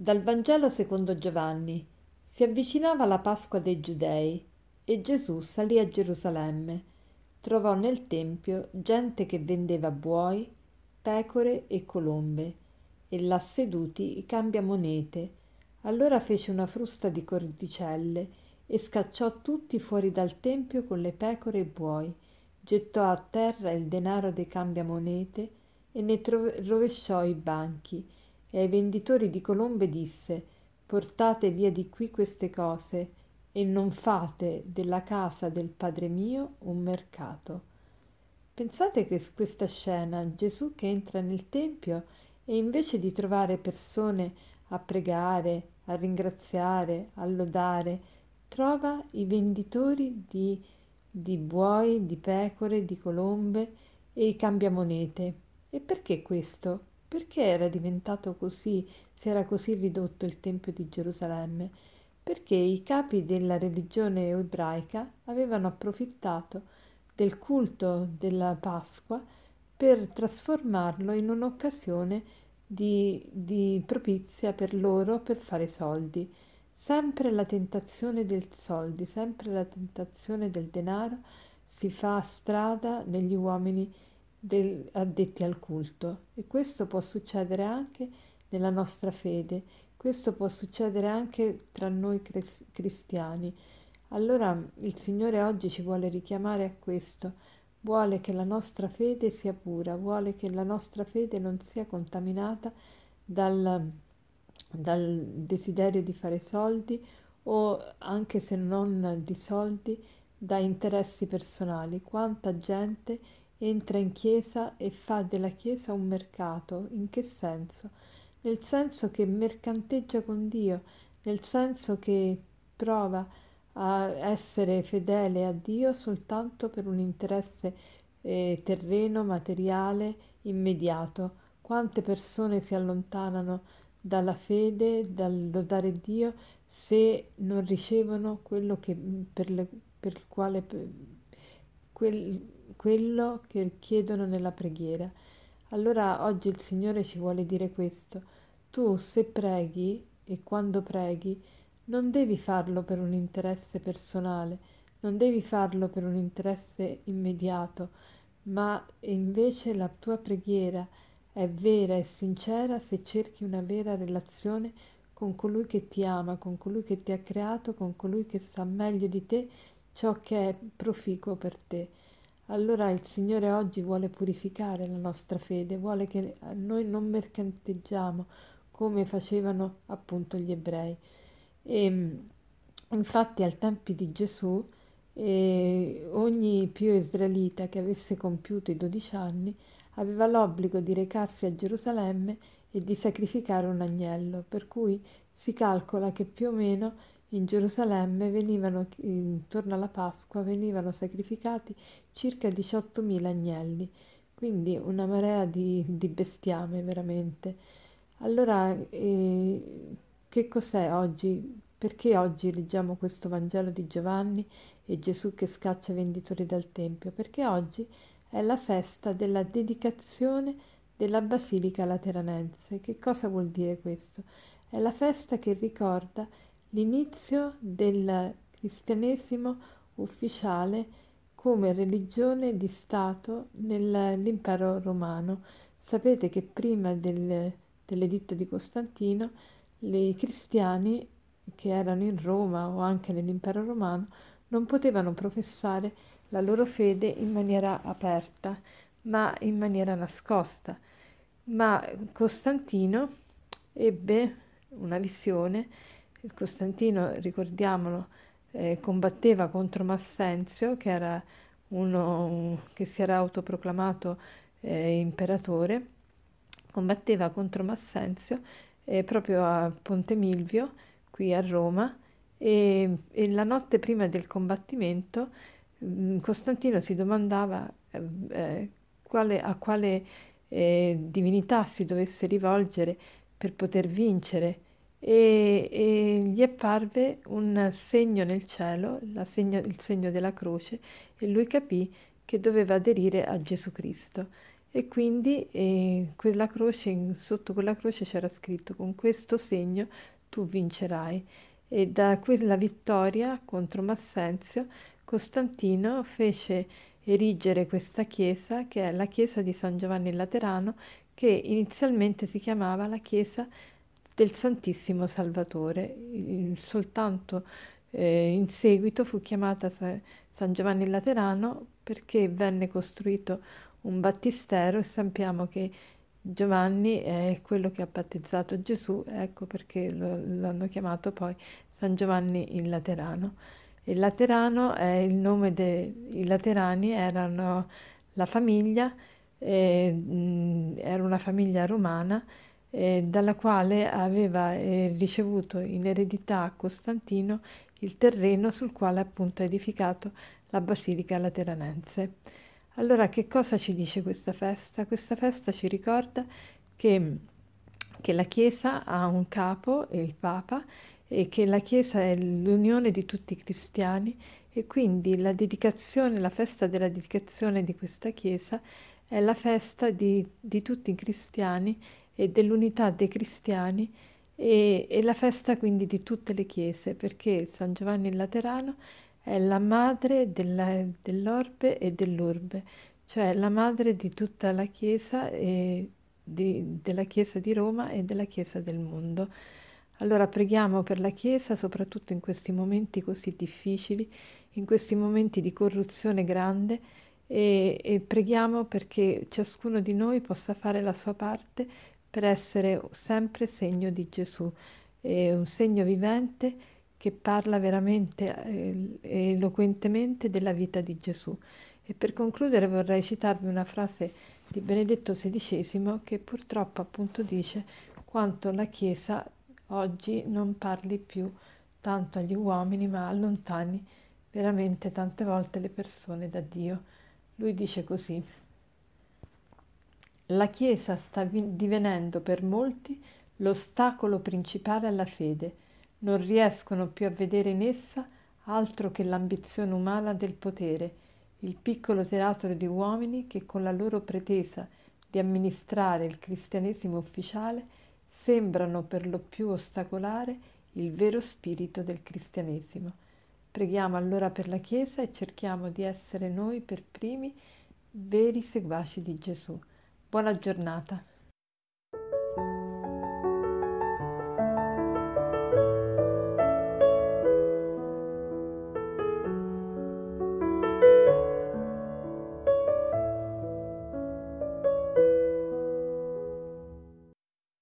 Dal Vangelo secondo Giovanni. Si avvicinava la Pasqua dei Giudei e Gesù salì a Gerusalemme. Trovò nel Tempio gente che vendeva buoi, pecore e colombe, e là seduti i cambiamonete. Allora fece una frusta di cordicelle e scacciò tutti fuori dal Tempio con le pecore e buoi, gettò a terra il denaro dei cambiamonete e ne rovesciò i banchi e ai venditori di colombe disse portate via di qui queste cose e non fate della casa del Padre mio un mercato. Pensate che questa scena, Gesù che entra nel Tempio e invece di trovare persone a pregare, a ringraziare, a lodare, trova i venditori di, di buoi, di pecore, di colombe e i cambiamonete. E perché questo? Perché era diventato così, si era così ridotto il Tempio di Gerusalemme? Perché i capi della religione ebraica avevano approfittato del culto della Pasqua per trasformarlo in un'occasione di, di propizia per loro per fare soldi. Sempre la tentazione del soldi, sempre la tentazione del denaro si fa strada negli uomini del, addetti al culto e questo può succedere anche nella nostra fede, questo può succedere anche tra noi cres- cristiani. Allora il Signore oggi ci vuole richiamare a questo, vuole che la nostra fede sia pura, vuole che la nostra fede non sia contaminata dal, dal desiderio di fare soldi o anche se non di soldi, da interessi personali. Quanta gente entra in chiesa e fa della chiesa un mercato. In che senso? Nel senso che mercanteggia con Dio, nel senso che prova a essere fedele a Dio soltanto per un interesse eh, terreno, materiale, immediato. Quante persone si allontanano dalla fede, dal lodare Dio, se non ricevono quello che, per, le, per il quale quel, quello che chiedono nella preghiera. Allora oggi il Signore ci vuole dire questo. Tu se preghi e quando preghi non devi farlo per un interesse personale, non devi farlo per un interesse immediato, ma invece la tua preghiera è vera e sincera se cerchi una vera relazione con colui che ti ama, con colui che ti ha creato, con colui che sa meglio di te ciò che è proficuo per te. Allora il Signore oggi vuole purificare la nostra fede, vuole che noi non mercanteggiamo come facevano appunto gli ebrei. E, infatti al tempo di Gesù eh, ogni più israelita che avesse compiuto i dodici anni aveva l'obbligo di recarsi a Gerusalemme e di sacrificare un agnello, per cui si calcola che più o meno in Gerusalemme venivano, intorno alla Pasqua, venivano sacrificati circa 18.000 agnelli, quindi una marea di, di bestiame veramente. Allora, eh, che cos'è oggi? Perché oggi leggiamo questo Vangelo di Giovanni e Gesù che scaccia i venditori dal Tempio? Perché oggi è la festa della dedicazione della Basilica Lateranense. Che cosa vuol dire questo? È la festa che ricorda l'inizio del cristianesimo ufficiale come religione di Stato nell'impero romano. Sapete che prima del, dell'editto di Costantino i cristiani che erano in Roma o anche nell'impero romano non potevano professare la loro fede in maniera aperta, ma in maniera nascosta. Ma Costantino ebbe una visione il Costantino, ricordiamolo, eh, combatteva contro Massenzio, che era uno un, che si era autoproclamato eh, imperatore, combatteva contro Massenzio eh, proprio a Ponte Milvio, qui a Roma, e, e la notte prima del combattimento mm, Costantino si domandava eh, eh, quale, a quale eh, divinità si dovesse rivolgere per poter vincere e, e gli apparve un segno nel cielo, segno, il segno della croce, e lui capì che doveva aderire a Gesù Cristo. e quindi eh, quella croce, sotto quella croce c'era scritto con questo segno tu vincerai. E da quella vittoria contro Massenzio, Costantino fece erigere questa chiesa, che è la chiesa di San Giovanni Laterano, che inizialmente si chiamava la chiesa del Santissimo Salvatore. Soltanto eh, in seguito fu chiamata San Giovanni Laterano perché venne costruito un battistero e sappiamo che Giovanni è quello che ha battezzato Gesù, ecco perché lo, l'hanno chiamato poi San Giovanni il Laterano. Il Laterano è il nome dei Laterani, erano la famiglia, eh, era una famiglia romana eh, dalla quale aveva eh, ricevuto in eredità Costantino il terreno sul quale appunto ha edificato la Basilica Lateranense. Allora che cosa ci dice questa festa? Questa festa ci ricorda che, che la Chiesa ha un capo, il Papa, e che la Chiesa è l'unione di tutti i cristiani e quindi la dedicazione, la festa della dedicazione di questa Chiesa è la festa di, di tutti i cristiani e dell'unità dei cristiani e, e, la festa quindi di tutte le chiese perché San Giovanni il Laterano è la madre della, dell'orbe e dell'urbe, cioè la madre di tutta la Chiesa, e di, della Chiesa di Roma e della Chiesa del mondo. Allora preghiamo per la Chiesa, soprattutto in questi momenti così difficili, in questi momenti di corruzione grande e, e preghiamo perché ciascuno di noi possa fare la sua parte per essere sempre segno di Gesù, è un segno vivente che parla veramente eh, eloquentemente della vita di Gesù. E per concludere vorrei citarvi una frase di Benedetto XVI che purtroppo appunto dice quanto la Chiesa oggi non parli più tanto agli uomini ma allontani veramente tante volte le persone da Dio. Lui dice così, la Chiesa sta divenendo per molti l'ostacolo principale alla fede, non riescono più a vedere in essa altro che l'ambizione umana del potere, il piccolo teatro di uomini che con la loro pretesa di amministrare il cristianesimo ufficiale sembrano per lo più ostacolare il vero spirito del cristianesimo. Preghiamo allora per la Chiesa e cerchiamo di essere noi per primi veri seguaci di Gesù. Buona giornata.